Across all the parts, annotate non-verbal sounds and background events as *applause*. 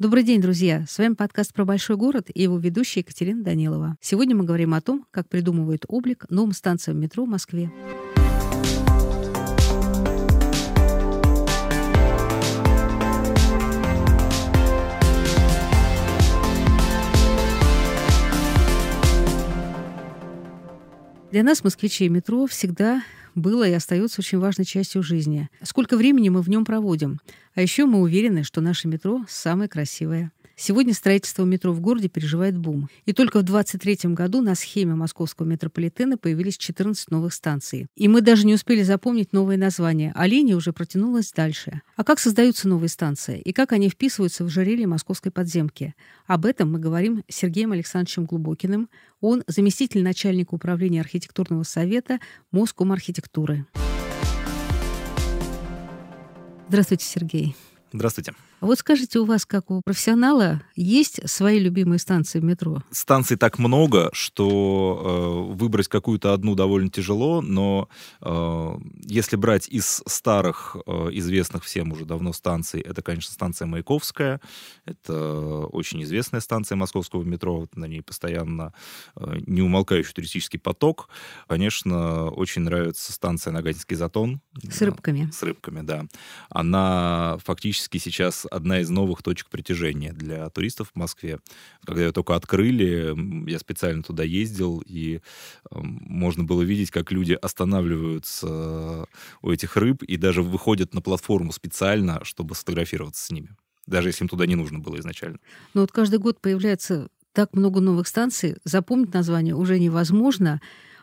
Добрый день, друзья! С вами подкаст про большой город и его ведущая Екатерина Данилова. Сегодня мы говорим о том, как придумывают облик новым станциям метро в Москве. Для нас, москвичей, метро всегда было и остается очень важной частью жизни. Сколько времени мы в нем проводим. А еще мы уверены, что наше метро самое красивое. Сегодня строительство метро в городе переживает бум. И только в 2023 году на схеме московского метрополитена появились 14 новых станций. И мы даже не успели запомнить новые названия, а линия уже протянулась дальше. А как создаются новые станции? И как они вписываются в ожерелье московской подземки? Об этом мы говорим с Сергеем Александровичем Глубокиным. Он заместитель начальника управления архитектурного совета Моском архитектуры. Здравствуйте, Сергей. Здравствуйте. Вот скажите, у вас, как у профессионала, есть свои любимые станции метро? Станций так много, что э, выбрать какую-то одну довольно тяжело, но э, если брать из старых, э, известных всем уже давно станций, это, конечно, станция Маяковская. Это очень известная станция московского метро. Вот на ней постоянно э, неумолкающий туристический поток. Конечно, очень нравится станция Нагатинский затон. С рыбками. С рыбками, да. Она фактически сейчас одна из новых точек притяжения для туристов в Москве. Когда ее только открыли, я специально туда ездил, и можно было видеть, как люди останавливаются у этих рыб и даже выходят на платформу специально, чтобы сфотографироваться с ними. Даже если им туда не нужно было изначально. Но вот каждый год появляется так много новых станций, запомнить название уже невозможно.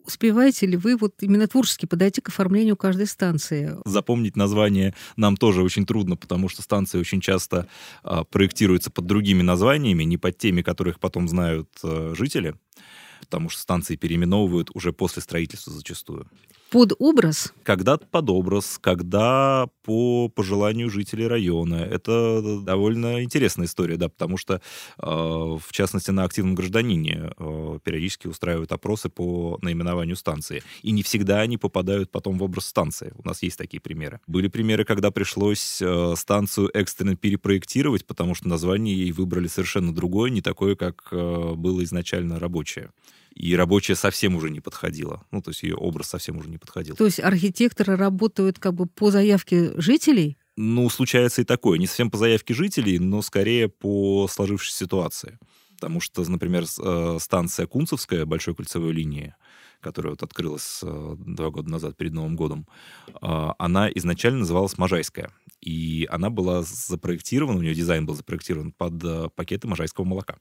Успеваете ли вы вот именно творчески подойти к оформлению каждой станции? Запомнить название нам тоже очень трудно, потому что станции очень часто э, проектируются под другими названиями, не под теми, которых потом знают э, жители, потому что станции переименовывают уже после строительства зачастую под образ? Когда под образ, когда по пожеланию жителей района. Это довольно интересная история, да, потому что, э, в частности, на активном гражданине э, периодически устраивают опросы по наименованию станции. И не всегда они попадают потом в образ станции. У нас есть такие примеры. Были примеры, когда пришлось э, станцию экстренно перепроектировать, потому что название ей выбрали совершенно другое, не такое, как э, было изначально рабочее и рабочая совсем уже не подходила. Ну, то есть ее образ совсем уже не подходил. То есть архитекторы работают как бы по заявке жителей? Ну, случается и такое. Не совсем по заявке жителей, но скорее по сложившейся ситуации. Потому что, например, э, станция Кунцевская большой кольцевой линии, которая вот открылась э, два года назад перед Новым годом, э, она изначально называлась Можайская. И она была запроектирована, у нее дизайн был запроектирован под пакеты можайского молока.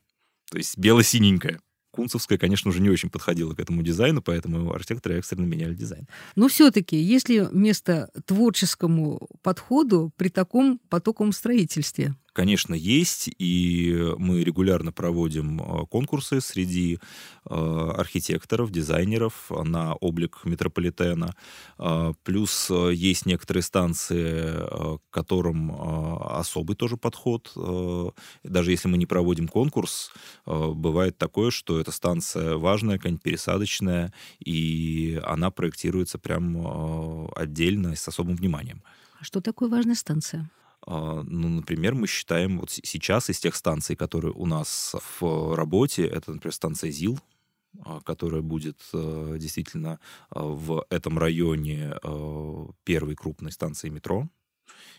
То есть бело-синенькая. Кунцевская, конечно, уже не очень подходила к этому дизайну, поэтому архитекторы экстренно меняли дизайн. Но все-таки, если место творческому подходу при таком потоковом строительстве? Конечно, есть, и мы регулярно проводим э, конкурсы среди э, архитекторов, дизайнеров на облик метрополитена. Э, плюс есть некоторые станции, к которым особый тоже подход. Даже если мы не проводим конкурс, бывает такое, что эта станция важная, какая-нибудь пересадочная, и она проектируется прям отдельно с особым вниманием. А что такое важная станция? А, ну, например, мы считаем вот сейчас из тех станций, которые у нас в работе, это, например, станция ЗИЛ, а, которая будет э, действительно а, в этом районе первой крупной станцией метро.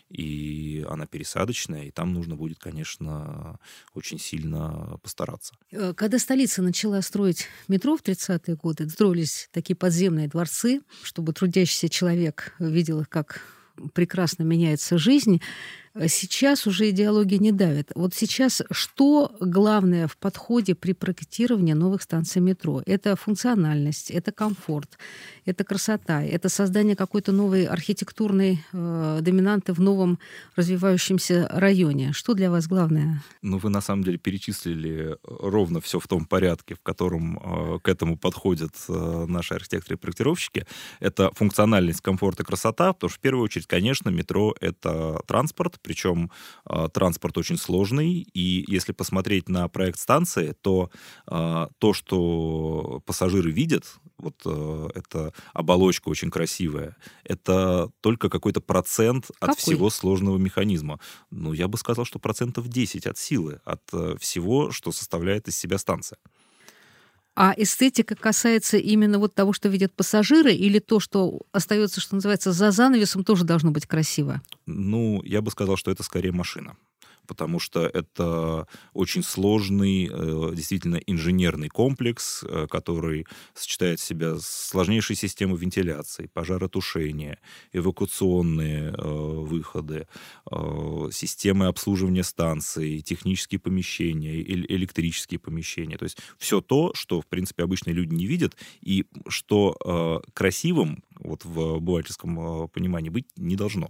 И она пересадочная, и там нужно будет, конечно, очень сильно постараться. Э, когда столица начала строить метро в 30-е годы, строились такие подземные дворцы, чтобы трудящийся человек видел их как прекрасно меняется жизнь, Сейчас уже идеология не давит. Вот сейчас что главное в подходе при проектировании новых станций метро? Это функциональность, это комфорт, это красота, это создание какой-то новой архитектурной э, доминанты в новом развивающемся районе. Что для вас главное? Ну, вы на самом деле перечислили ровно все в том порядке, в котором э, к этому подходят э, наши архитекторы и проектировщики. Это функциональность, комфорт и красота, потому что в первую очередь, конечно, метро — это транспорт, причем э, транспорт очень сложный, и если посмотреть на проект станции, то э, то, что пассажиры видят, вот э, эта оболочка очень красивая, это только какой-то процент от Какой? всего сложного механизма. Ну, я бы сказал, что процентов 10 от силы, от э, всего, что составляет из себя станция. А эстетика касается именно вот того, что видят пассажиры, или то, что остается, что называется, за занавесом, тоже должно быть красиво? Ну, я бы сказал, что это скорее машина потому что это очень сложный, э, действительно инженерный комплекс, э, который сочетает в себя сложнейшие системы вентиляции, пожаротушения, эвакуационные э, выходы, системы обслуживания станций, технические помещения, электрические помещения. То есть все то, что, в принципе, обычные люди не видят, и что красивым вот в обывательском понимании быть не должно.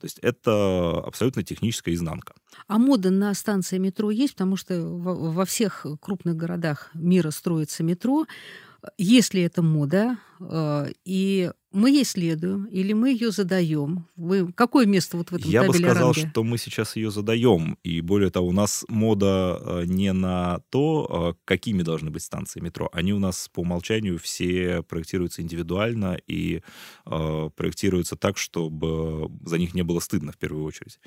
То есть это абсолютно техническая изнанка. А мода на станции метро есть, потому что во, во всех крупных городах мира строится метро. Если это мода, э, и мы ей следуем, или мы ее задаем? Вы, какое место вот в этом Я бы сказал, ранге? что мы сейчас ее задаем. И более того, у нас мода э, не на то, э, какими должны быть станции метро. Они у нас по умолчанию все проектируются индивидуально и э, проектируются так, чтобы за них не было стыдно в первую очередь.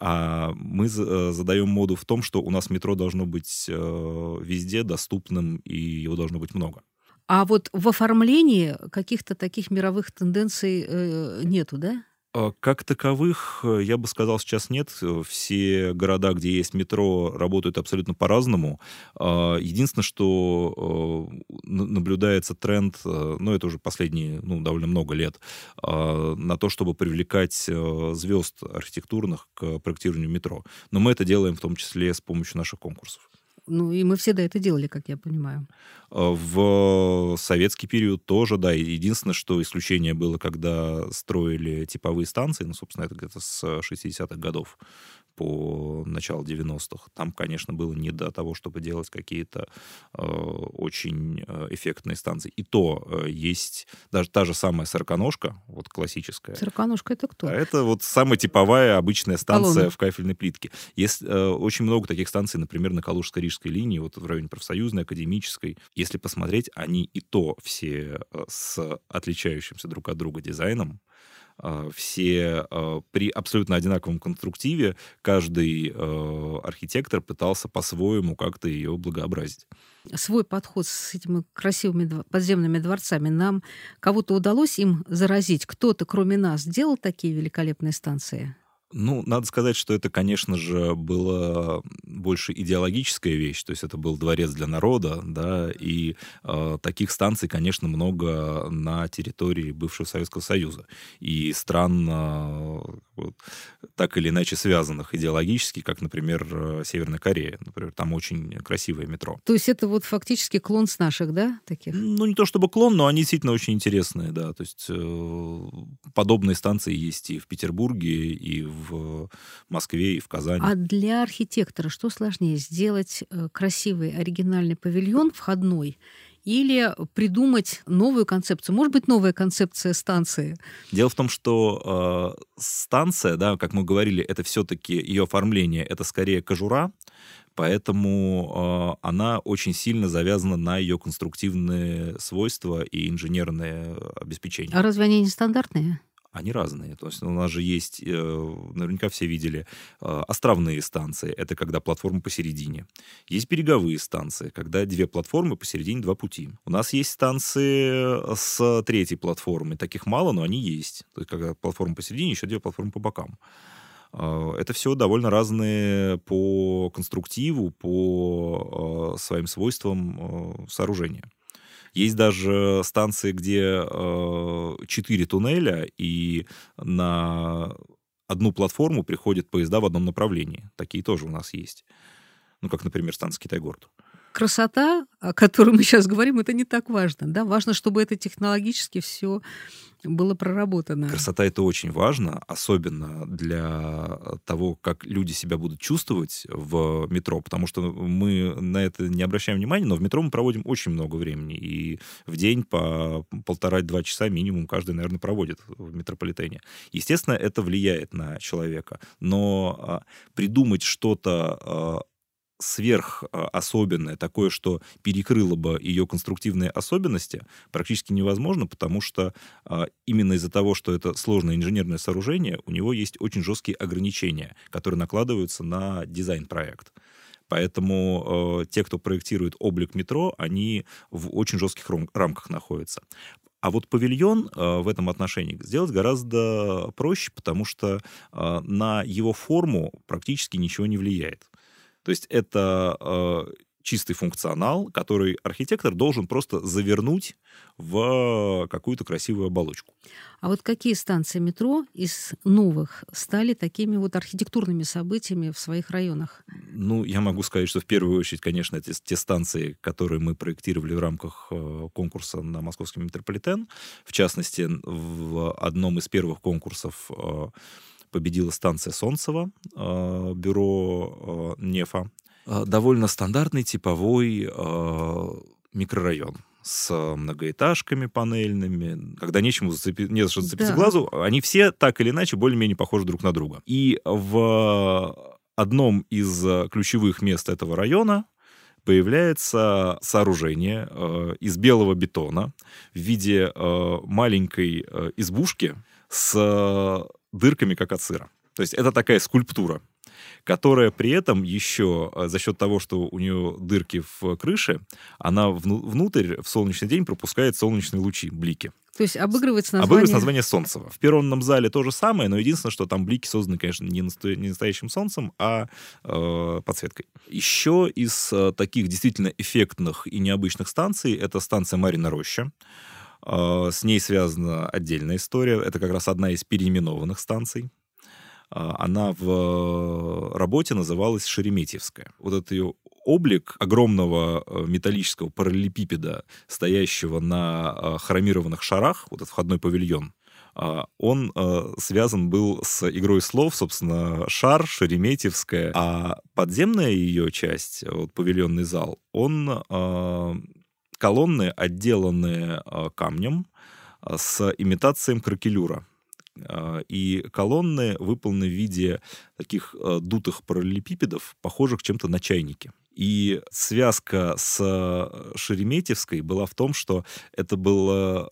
А мы э, задаем моду в том, что у нас метро должно быть э, везде доступным, и его должно быть много. А вот в оформлении каких-то таких мировых тенденций э, нету, да? А, как таковых, э, я бы сказал, сейчас нет. Все города, где есть метро, работают абсолютно по-разному. Единственное, что э, наблюдается тренд, э, ну, это уже последние, ну, довольно много лет, на то, чтобы привлекать звезд архитектурных к проектированию метро. Но мы это делаем в том числе с помощью наших конкурсов. Ну, и мы всегда это делали, как я понимаю. А, в советский период тоже, да. Единственное, что исключение было, когда строили типовые станции, ну, собственно, это где-то с 60-х годов по началу 90-х. Там, конечно, было не до того, чтобы делать какие-то э, очень э, эффектные станции. И то э, есть даже та же самая сороконожка, вот классическая. Сороконожка это кто? А это вот самая типовая обычная станция Колонна. в кафельной плитке. Есть э, очень много таких станций, например, на Калужско-Рижской линии, вот в районе профсоюзной, академической. Если посмотреть, они и то все э, с отличающимся друг от друга дизайном. А, все а, при абсолютно одинаковом конструктиве каждый а, архитектор пытался по-своему как-то ее благообразить. Свой подход с этими красивыми подземными дворцами нам кого-то удалось им заразить? Кто-то, кроме нас, делал такие великолепные станции? Ну, надо сказать, что это, конечно же, была больше идеологическая вещь, то есть это был дворец для народа, да, и э, таких станций, конечно, много на территории бывшего Советского Союза и стран э, вот, так или иначе связанных идеологически, как, например, э, Северная Корея, например, там очень красивое метро. То есть это вот фактически клон с наших, да, таких? Ну, не то чтобы клон, но они действительно очень интересные, да, то есть э, подобные станции есть и в Петербурге, и в в Москве и в Казани. А для архитектора что сложнее? Сделать э, красивый оригинальный павильон входной или придумать новую концепцию? Может быть, новая концепция станции? Дело в том, что э, станция, да, как мы говорили, это все-таки ее оформление, это скорее кожура, поэтому э, она очень сильно завязана на ее конструктивные свойства и инженерное обеспечение. А разве они не стандартные? Они разные. То есть у нас же есть, э, наверняка все видели, э, островные станции. Это когда платформа посередине. Есть береговые станции, когда две платформы посередине, два пути. У нас есть станции с третьей платформой. Таких мало, но они есть. То есть когда платформа посередине, еще две платформы по бокам. Э, это все довольно разные по конструктиву, по своим свойствам сооружения. Есть даже станции, где э, четыре туннеля, и на одну платформу приходят поезда в одном направлении. Такие тоже у нас есть. Ну, как, например, станция Китай-город красота, о которой мы сейчас говорим, это не так важно. Да? Важно, чтобы это технологически все было проработано. Красота это очень важно, особенно для того, как люди себя будут чувствовать в метро, потому что мы на это не обращаем внимания, но в метро мы проводим очень много времени, и в день по полтора-два часа минимум каждый, наверное, проводит в метрополитене. Естественно, это влияет на человека, но а, придумать что-то а, сверхособенное, такое, что перекрыло бы ее конструктивные особенности, практически невозможно, потому что а, именно из-за того, что это сложное инженерное сооружение, у него есть очень жесткие ограничения, которые накладываются на дизайн-проект. Поэтому э, те, кто проектирует облик метро, они в очень жестких рамках находятся. А вот павильон э, в этом отношении сделать гораздо проще, потому что э, на его форму практически ничего не влияет. То есть это э, чистый функционал, который архитектор должен просто завернуть в какую-то красивую оболочку. А вот какие станции метро из новых стали такими вот архитектурными событиями в своих районах? Ну, я могу сказать, что в первую очередь, конечно, это те станции, которые мы проектировали в рамках э, конкурса на московский метрополитен. В частности, в одном из первых конкурсов э, победила станция Солнцева, э, бюро э, НЕФа. Э, довольно стандартный типовой микрорайон с многоэтажками панельными, когда нечему зацепи... не за что зацепиться да. глазу, они все так или иначе более-менее похожи друг на друга. И в одном из ключевых мест этого района появляется сооружение э, из белого бетона в виде э, маленькой э, избушки с дырками, как от сыра. То есть это такая скульптура, которая при этом еще э, за счет того, что у нее дырки в крыше, она внутрь в солнечный день пропускает солнечные лучи, блики. То есть обыгрывается название... Обыгрывается название Солнцева. В перронном зале то же самое, но единственное, что там блики созданы, конечно, не, насто... не настоящим солнцем, а э, подсветкой. Еще из э, таких действительно эффектных и необычных станций это станция Марина Роща. А, с ней связана отдельная история. Это как раз одна из переименованных станций. А, она в работе называлась Шереметьевская. Вот этот ее облик огромного э, металлического параллелепипеда, стоящего на а, хромированных шарах, вот этот входной павильон, он э, связан был с игрой слов, собственно, шар, Шереметьевская, а подземная ее часть, вот павильонный зал, он колонны, отделанные а, камнем а, с имитацией кракелюра. А, и колонны выполнены в виде таких дутых параллелепипедов, похожих чем-то на чайники. И связка с Шереметьевской была в том, что это была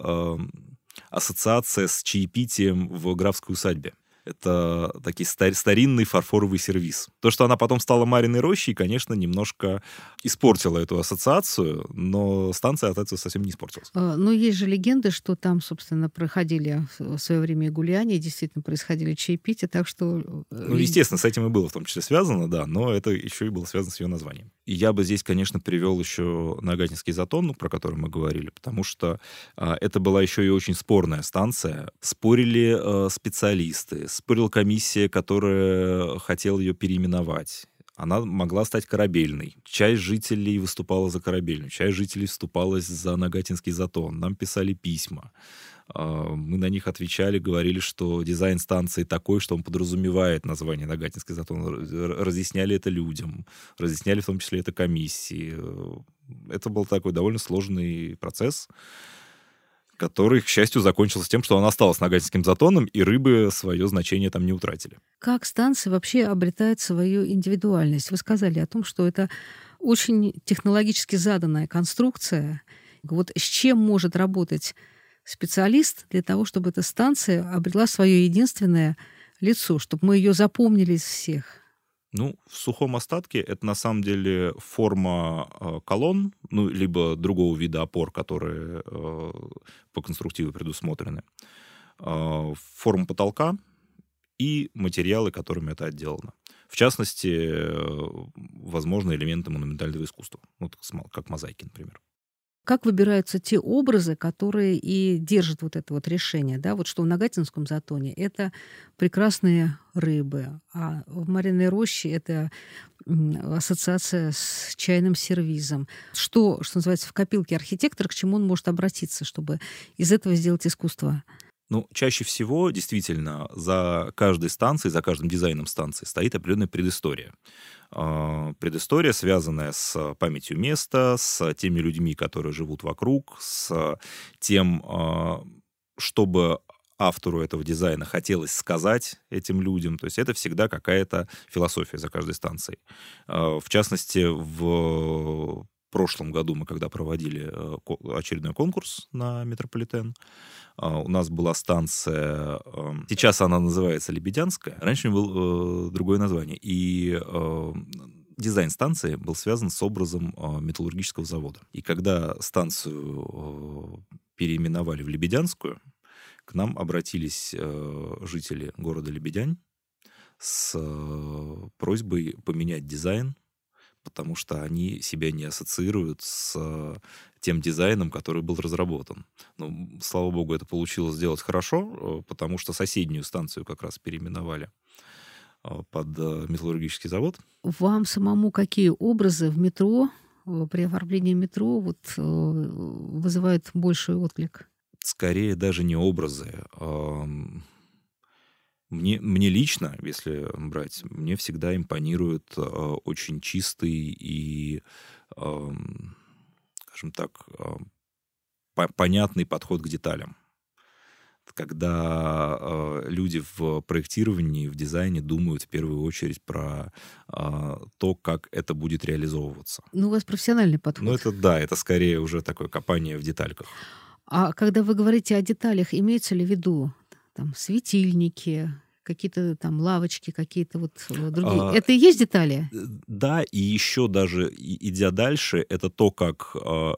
ассоциация с чаепитием в графской усадьбе. Это такой стар, старинный фарфоровый сервис. То, что она потом стала Мариной рощей, конечно, немножко испортило эту ассоциацию, но станция от этого совсем не испортилась. А, но есть же легенды, что там, собственно, проходили в свое время гуляния, действительно происходили чаепития, так что... Э, ну, естественно, с этим и было в том числе связано, да, но это еще и было связано с ее названием. Я бы здесь, конечно, привел еще Нагатинский затон, ну, про который мы говорили, потому что а, это была еще и очень спорная станция. Спорили а, специалисты, спорила комиссия, которая хотела ее переименовать она могла стать корабельной. Часть жителей выступала за корабельную, часть жителей вступалась за Нагатинский затон. Нам писали письма. А, мы на них отвечали, говорили, что дизайн станции такой, что он подразумевает название Нагатинский затон. Разъясняли это людям, разъясняли в том числе это комиссии. Это был такой довольно сложный процесс который, к счастью, закончился тем, что он остался Нагатинским затоном, и рыбы свое значение там не утратили. Как станция вообще обретает свою индивидуальность? Вы сказали о том, что это очень технологически заданная конструкция. Вот с чем может работать специалист для того, чтобы эта станция обрела свое единственное лицо, чтобы мы ее запомнили из всех? Ну, в сухом остатке это на самом деле форма э, колонн, ну, либо другого вида опор, которые э, по конструктиву предусмотрены, э, форма потолка и материалы, которыми это отделано. В частности, э, возможно, элементы монументального искусства, вот как мозаики, например как выбираются те образы, которые и держат вот это вот решение, да, вот что в Нагатинском затоне это прекрасные рыбы, а в Мариной роще это ассоциация с чайным сервизом. Что, что называется, в копилке архитектора, к чему он может обратиться, чтобы из этого сделать искусство? Ну, чаще всего, действительно, за каждой станцией, за каждым дизайном станции стоит определенная предыстория. А, предыстория, связанная с памятью места, с теми людьми, которые живут вокруг, с тем, а, чтобы автору этого дизайна хотелось сказать этим людям. То есть это всегда какая-то философия за каждой станцией. В частности, в прошлом году мы когда проводили очередной конкурс на метрополитен, у нас была станция, сейчас она называется Лебедянская, раньше был другое название. И дизайн станции был связан с образом э, металлургического завода. И когда станцию э, переименовали в Лебедянскую, к нам обратились э, жители города Лебедянь с э, просьбой поменять дизайн, потому что они себя не ассоциируют с э, тем дизайном, который был разработан. Ну, слава богу, это получилось сделать хорошо, э, потому что соседнюю станцию как раз переименовали. А, под э, металлургический завод. Вам самому какие образы в метро, э, при оформлении метро вот, э, вызывают больший отклик? Скорее даже не образы. Мне, мне лично, если брать, мне всегда импонирует очень чистый и, скажем так, понятный подход к деталям когда э, люди в проектировании, в дизайне думают в первую очередь про э, то, как это будет реализовываться. Ну, у вас профессиональный подход. Ну, это да, это скорее уже такое копание в детальках. А когда вы говорите о деталях, имеется ли в виду там светильники, какие-то там лавочки, какие-то вот э, другие. А, это и есть детали? Э, да, и еще даже идя дальше, это то, как э,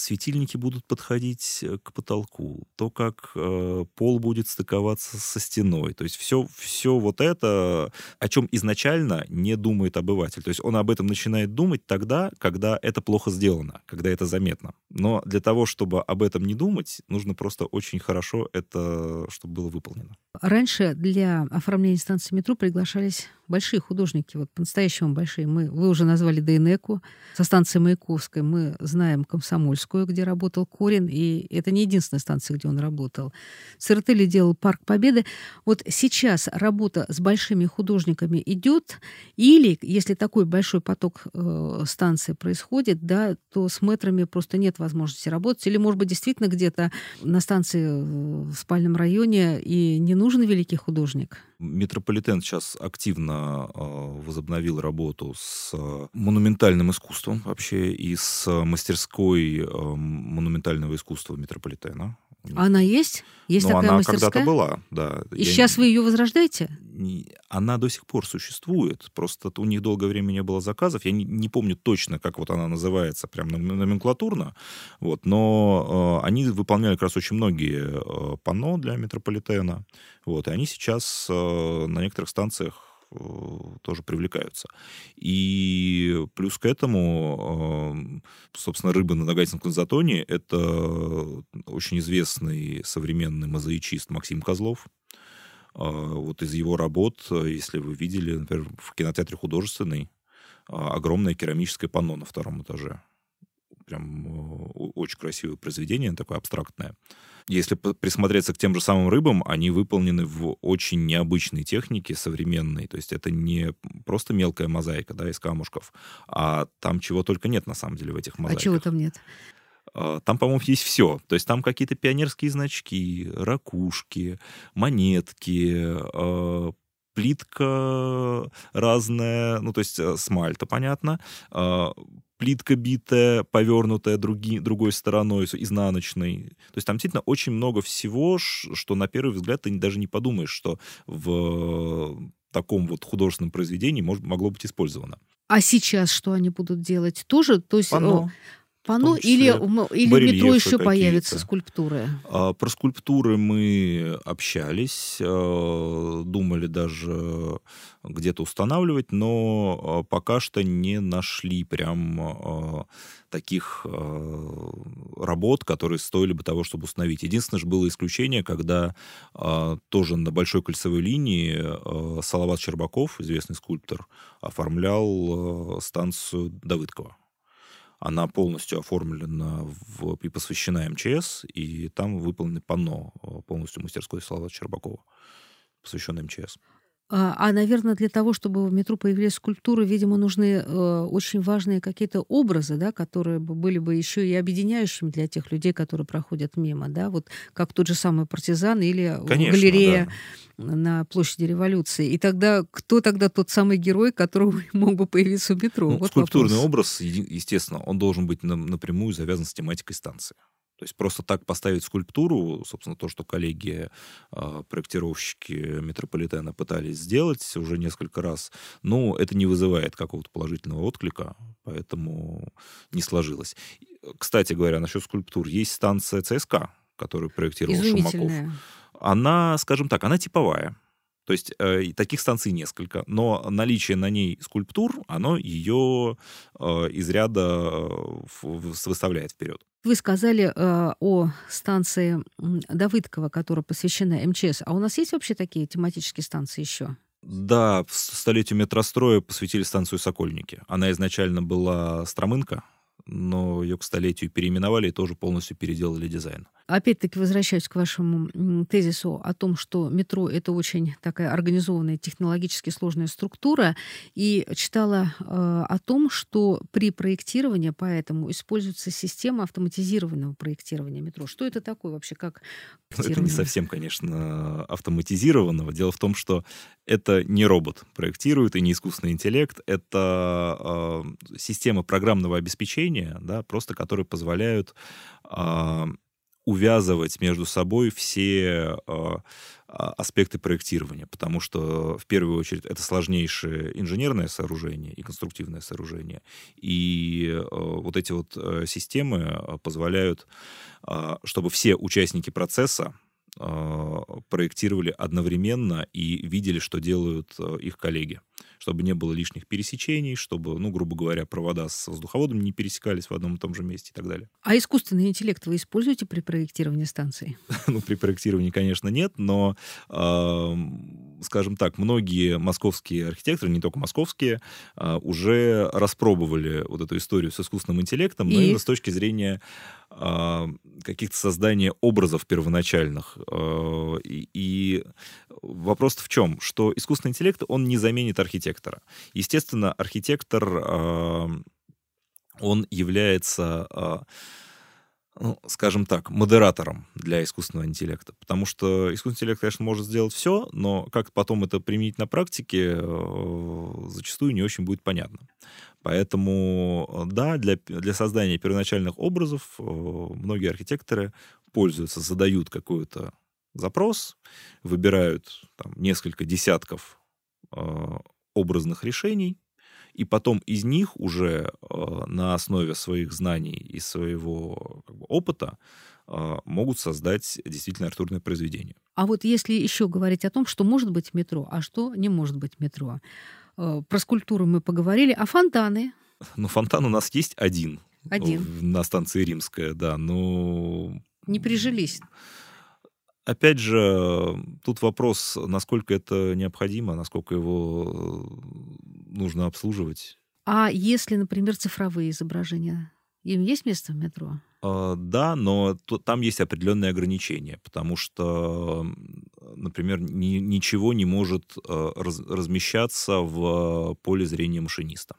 светильники будут подходить э, к потолку, то, как э, пол будет стыковаться со стеной. То есть все, все вот это, о чем изначально не думает обыватель. То есть он об этом начинает думать тогда, когда это плохо сделано, когда это заметно. Но для того, чтобы об этом не думать, нужно просто очень хорошо это, чтобы было выполнено. Раньше для оформления станции метро приглашались большие художники, вот по-настоящему большие. Мы, вы уже назвали Дейнеку. Со станции Маяковской мы знаем Комсомольскую, где работал Корин, и это не единственная станция, где он работал. Церетели делал Парк Победы. Вот сейчас работа с большими художниками идет, или, если такой большой поток э, станций происходит, да, то с метрами просто нет возможности работать, или, может быть, действительно где-то на станции э, в спальном районе и не нужен великий художник? Метрополитен сейчас активно э, возобновил работу с э, монументальным искусством вообще и с мастерской э, монументального искусства метрополитена. Она есть? Есть ну, такая она мастерская? когда-то была, да. И Я сейчас вы ее возрождаете? Она до сих пор существует. Просто у них долгое время не было заказов. Я не, не помню точно, как вот она называется, прям номенклатурно. Вот. Но э, они выполняли как раз очень многие э, панно для метрополитена. Вот. И они сейчас э, на некоторых станциях тоже привлекаются. И плюс к этому, собственно, рыба на Нагатинском затоне — это очень известный современный мозаичист Максим Козлов. А, вот из его работ, если вы видели, например, в кинотеатре художественный, а, огромное керамическое панно на втором этаже. Прям э, очень красивое произведение, такое абстрактное. Если присмотреться к тем же самым рыбам, они выполнены в очень необычной технике, современной. То есть это не просто мелкая мозаика да, из камушков, а там чего только нет на самом деле в этих мозаиках. А чего там нет? А, там, по-моему, есть все. То есть там какие-то пионерские значки, ракушки, монетки, а, плитка разная, ну, то есть э, смальта, понятно, а, плитка битая, повернутая други, другой стороной, изнаночной. То есть там действительно очень много всего, что на первый взгляд ты даже не подумаешь, что в таком вот художественном произведении может, могло быть использовано. А сейчас что они будут делать? Тоже? То есть Панно. Панно или, или метро еще появятся скульптуры? А, про скульптуры мы общались, а, думали даже где-то устанавливать, но а, пока что не нашли прям а, таких работ, которые стоили бы того, чтобы установить. Единственное же было исключение, когда тоже на большой кольцевой линии Салават Щербаков, известный скульптор, оформлял станцию Давыдкова. Она полностью оформлена в, и посвящена МЧС, и там выполнены панно э, полностью мастерской Слава Чербакова, посвященной МЧС. А, а, наверное, для того, чтобы в метро появились скульптуры, видимо, нужны э, очень важные какие-то образы, да, которые бы были бы еще и объединяющими для тех людей, которые проходят мимо, да, вот как тот же самый партизан или Конечно, галерея да. на площади революции. И тогда кто тогда тот самый герой, который *laughs* мог бы появиться в метро? Ну, вот скульптурный вопрос. образ, естественно, он должен быть напрямую завязан с тематикой станции. То есть просто так поставить скульптуру, собственно, то, что коллеги, а, проектировщики метрополитена пытались сделать уже несколько раз, ну, это не вызывает какого-то положительного отклика, поэтому не сложилось. Кстати говоря, насчет скульптур, есть станция ЦСК, которую проектировал Шумаков. Она, скажем так, она типовая. То есть э, таких станций несколько, но наличие на ней скульптур, оно ее э, из ряда э, выставляет вперед. Вы сказали э, о станции Давыдкова, которая посвящена МЧС. А у нас есть вообще такие тематические станции еще? Да, в столетию метростроя посвятили станцию Сокольники. Она изначально была Стромынка, но ее к столетию переименовали и тоже полностью переделали дизайн. Опять-таки возвращаюсь к вашему тезису о том, что метро — это очень такая организованная, технологически сложная структура, и читала э, о том, что при проектировании поэтому используется система автоматизированного проектирования метро. Что это такое вообще? Как *laughs* ну, это не совсем, конечно, автоматизированного. Дело в том, что это не робот проектирует и не искусственный интеллект, это э, система программного обеспечения, да, просто которые позволяют э, увязывать между собой все э, аспекты проектирования, потому что в первую очередь это сложнейшее инженерное сооружение и конструктивное сооружение, и э, вот эти вот э, системы позволяют, э, чтобы все участники процесса а, проектировали одновременно и видели, что делают а, их коллеги. Чтобы не было лишних пересечений, чтобы, ну, грубо говоря, провода с воздуховодом не пересекались в одном и том же месте и так далее. А искусственный интеллект вы используете при проектировании станции? *laughs* ну, при проектировании, конечно, нет, но, скажем так, многие московские архитекторы, не только московские, э, уже распробовали вот эту историю с искусственным интеллектом, и... но именно с точки зрения э, каких-то создания образов первоначальных. Э, и, и вопрос в чем? Что искусственный интеллект, он не заменит архитектора. Естественно, архитектор, он является... Э, ну, скажем так, модератором для искусственного интеллекта. Потому что искусственный интеллект, конечно, может сделать все, но как потом это применить на практике, зачастую не очень будет понятно. Поэтому, да, для, для создания первоначальных образов многие архитекторы пользуются, задают какой-то запрос, выбирают там, несколько десятков образных решений, и потом из них уже э, на основе своих знаний и своего как бы, опыта э, могут создать действительно артурное произведение. А вот если еще говорить о том, что может быть метро, а что не может быть метро. Э, про скульптуру мы поговорили, а фонтаны? Ну, фонтан у нас есть один. Один. На станции Римская, да, но... Не прижились. Опять же, тут вопрос, насколько это необходимо, насколько его э, нужно обслуживать. А если, например, цифровые изображения, им есть место в метро? Uh, да, но то, там есть определенные ограничения, потому что, например, ни, ничего не может раз, размещаться в поле зрения машиниста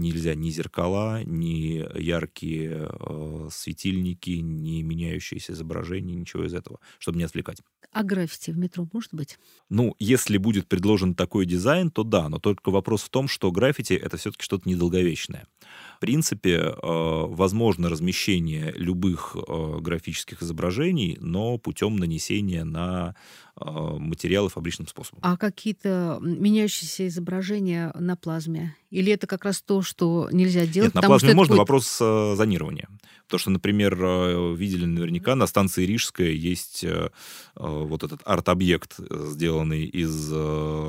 нельзя ни зеркала, ни яркие э, светильники, ни меняющиеся изображения, ничего из этого, чтобы не отвлекать. А граффити в метро может быть? Ну, если будет предложен такой дизайн, то да, но только вопрос в том, что граффити — это все-таки что-то недолговечное. В принципе, э, возможно размещение любых э, графических изображений, но путем нанесения на материалы фабричным способом. А какие-то меняющиеся изображения на плазме? Или это как раз то, что нельзя делать? Нет, на плазме можно, будет... вопрос зонирования. То, что, например, видели наверняка, на станции Рижская есть вот этот арт-объект, сделанный из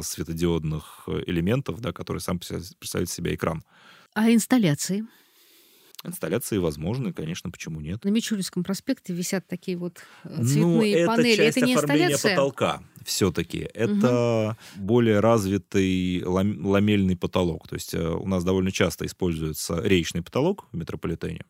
светодиодных элементов, да, который сам представляет себя экран. А инсталляции? Инсталляции возможны, конечно, почему нет? На Мичуринском проспекте висят такие вот э, цветные ну, панели. Это, часть это не инсталляция? потолка все-таки. Это угу. более развитый ламельный потолок. То есть э, у нас довольно часто используется речный потолок в метрополитене.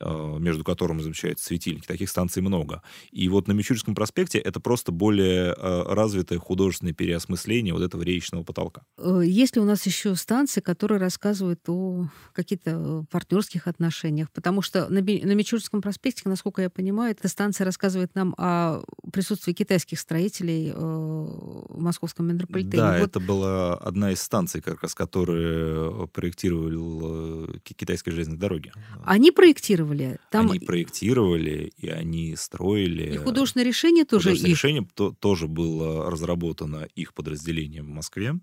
Э, между которыми замечаются светильники. Таких станций много. И вот на Мичуринском проспекте это просто более э, развитое художественное переосмысление вот этого речного потолка. Есть ли у нас еще станции, которые рассказывают о каких-то партнерских отношениях? Потому что на, на Мичуринском проспекте, насколько я понимаю, эта станция рассказывает нам о присутствии китайских строителей в московском метрополитене. Да, вот... это была одна из станций, как раз, которые проектировал китайской железной дороги. Они проектировали? Там... Они проектировали, и они строили. И художественное решение тоже художественное их? решение то, тоже было разработано их подразделением в Москве,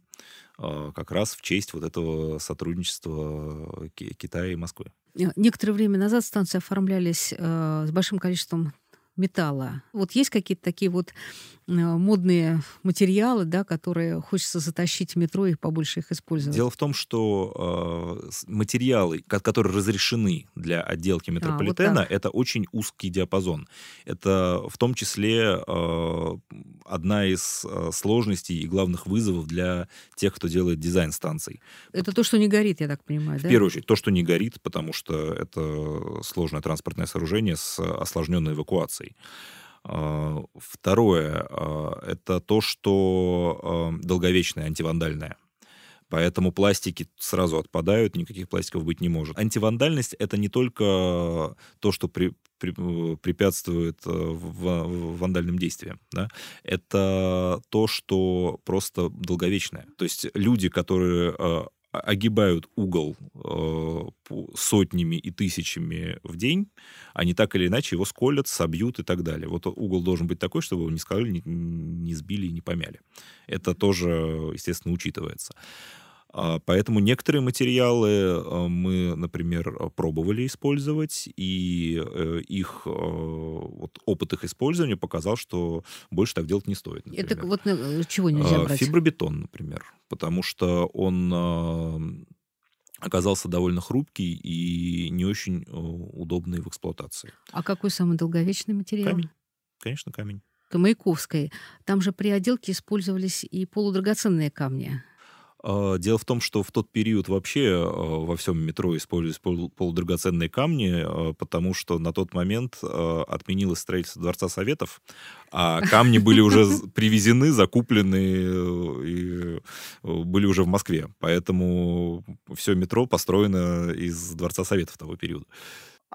а, как раз в честь вот этого сотрудничества Китая и Москвы. Некоторое время назад станции оформлялись э, с большим количеством металла. Вот есть какие-то такие вот э, модные материалы, да, которые хочется затащить в метро и побольше их использовать? Дело в том, что э, материалы, которые разрешены для отделки метрополитена, а, вот это очень узкий диапазон. Это в том числе э, одна из э, сложностей и главных вызовов для тех, кто делает дизайн станций. Это то, что не горит, я так понимаю, в да? В первую очередь, то, что не горит, потому что это сложное транспортное сооружение с осложненной эвакуацией второе а, — это то, что а, долговечное, антивандальное. Поэтому пластики сразу отпадают, никаких пластиков быть не может. Антивандальность — это не только то, что при, при, препятствует э, в, в вандальным действиям. Да? Это то, что просто долговечное. То есть люди, которые огибают угол э, сотнями и тысячами в день, они так или иначе его сколят, собьют и так далее. Вот угол должен быть такой, чтобы его не сказали, не, не сбили и не помяли. Это тоже, естественно, учитывается. А, поэтому некоторые материалы э, мы, например, пробовали использовать, и э, их э, вот, опыт их использования показал, что больше так делать не стоит. Например. Это вот чего нельзя а, брать? Фибробетон, например, потому что он оказался довольно хрупкий и не очень удобный в эксплуатации. А какой самый долговечный материал? Камень. Конечно, камень. Маяковской. Там же при отделке использовались и полудрагоценные камни. А, дело в том, что в тот период вообще а, во всем метро использовались полудрагоценные камни, а, потому что на тот момент отменилось строительство Дворца Советов, а камни были уже *laughs* привезены, закуплены э, и э, были уже в Москве. Поэтому все метро построено из Дворца Советов того периода.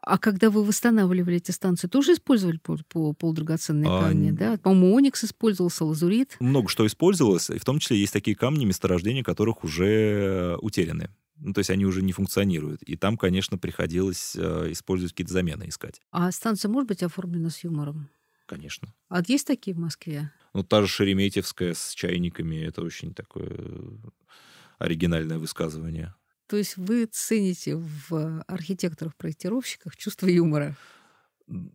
А когда вы восстанавливали эти станции, тоже использовали по, по полудрагоценные а, камни, да? По-моему, оникс использовался, лазурит. Много что использовалось, и в том числе есть такие камни, месторождения которых уже утеряны. Ну, то есть они уже не функционируют. И там, конечно, приходилось э, использовать какие-то замены искать. А станция может быть оформлена с юмором? Конечно. А есть такие в Москве? Ну, та же Шереметьевская с чайниками, это очень такое оригинальное высказывание. То есть вы цените в архитекторах-проектировщиках чувство юмора?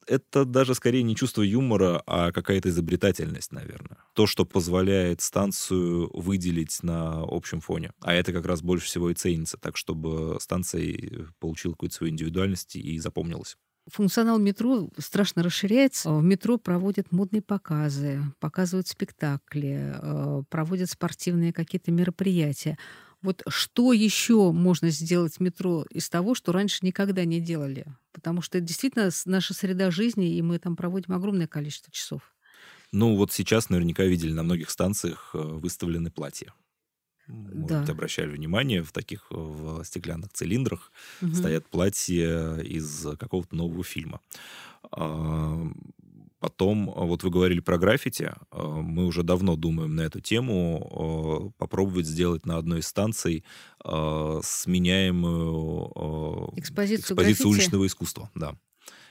Это даже скорее не чувство юмора, а какая-то изобретательность, наверное. То, что позволяет станцию выделить на общем фоне. А это как раз больше всего и ценится, так чтобы станция получила какую-то свою индивидуальность и запомнилась. Функционал метро страшно расширяется. В метро проводят модные показы, показывают спектакли, э, проводят спортивные какие-то мероприятия. Вот что еще можно сделать в метро из того, что раньше никогда не делали? Потому что это действительно наша среда жизни, и мы там проводим огромное количество часов. Ну, вот сейчас наверняка видели на многих станциях э, выставлены платья. Может, да. обращали внимание, в таких э, в стеклянных цилиндрах угу. стоят платья из какого-то нового фильма. Потом, а, вот вы говорили про граффити, а, мы уже давно думаем на эту тему, а, попробовать сделать на одной из станций сменяемую экспозицию, экспозицию уличного искусства. Да.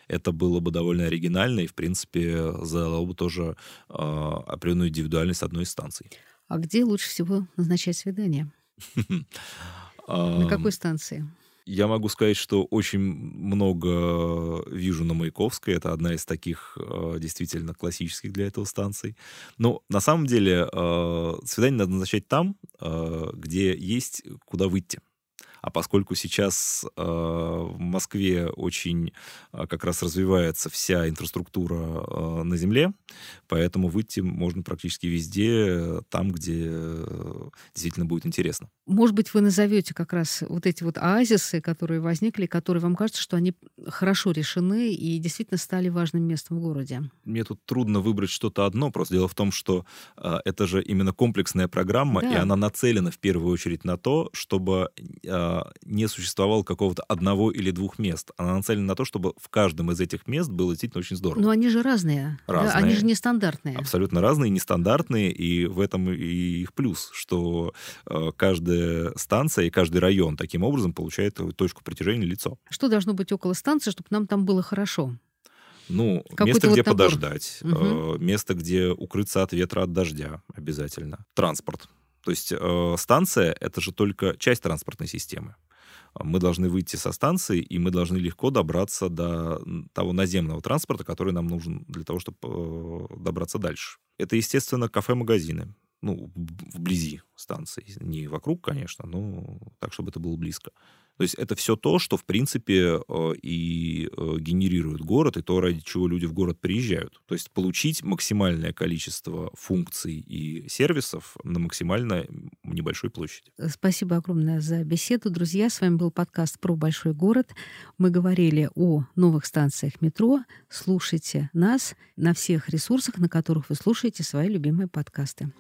Это было бы довольно оригинально и, в принципе, задало бы тоже определенную индивидуальность одной из станций. А где лучше всего назначать свидание? *laughs* На какой станции? Я могу сказать, что очень много вижу на Маяковской. Это одна из таких э, действительно классических для этого станций. Но на самом деле э, свидание надо назначать там, э, где есть куда выйти. А поскольку сейчас э, в Москве очень э, как раз развивается вся инфраструктура э, на земле, поэтому выйти можно практически везде, там, где э, действительно будет интересно. Может быть, вы назовете как раз вот эти вот оазисы, которые возникли, которые вам кажется, что они хорошо решены и действительно стали важным местом в городе? Мне тут трудно выбрать что-то одно. Просто дело в том, что э, это же именно комплексная программа, да. и она нацелена в первую очередь на то, чтобы э, не существовало какого-то одного или двух мест. Она нацелена на то, чтобы в каждом из этих мест было действительно очень здорово. Но они же разные. Разные. Да? Они же нестандартные. Абсолютно разные, нестандартные, и в этом и их плюс, что э, каждая станция и каждый район таким образом получает точку притяжения лицо. Что должно быть около станции, чтобы нам там было хорошо? Ну, Какой-то место, вот где набор. подождать, угу. место, где укрыться от ветра, от дождя обязательно. Транспорт. То есть э, станция — это же только часть транспортной системы. Мы должны выйти со станции, и мы должны легко добраться до того наземного транспорта, который нам нужен для того, чтобы э, добраться дальше. Это, естественно, кафе-магазины ну, вблизи станции. Не вокруг, конечно, но так, чтобы это было близко. То есть это все то, что, в принципе, э, и э, генерирует город, и то, ради чего люди в город приезжают. То есть получить максимальное количество функций и сервисов на максимально небольшой площади. Спасибо огромное за беседу. Друзья, с вами был подкаст про большой город. Мы говорили о новых станциях метро. Слушайте нас на всех ресурсах, на которых вы слушаете свои любимые подкасты.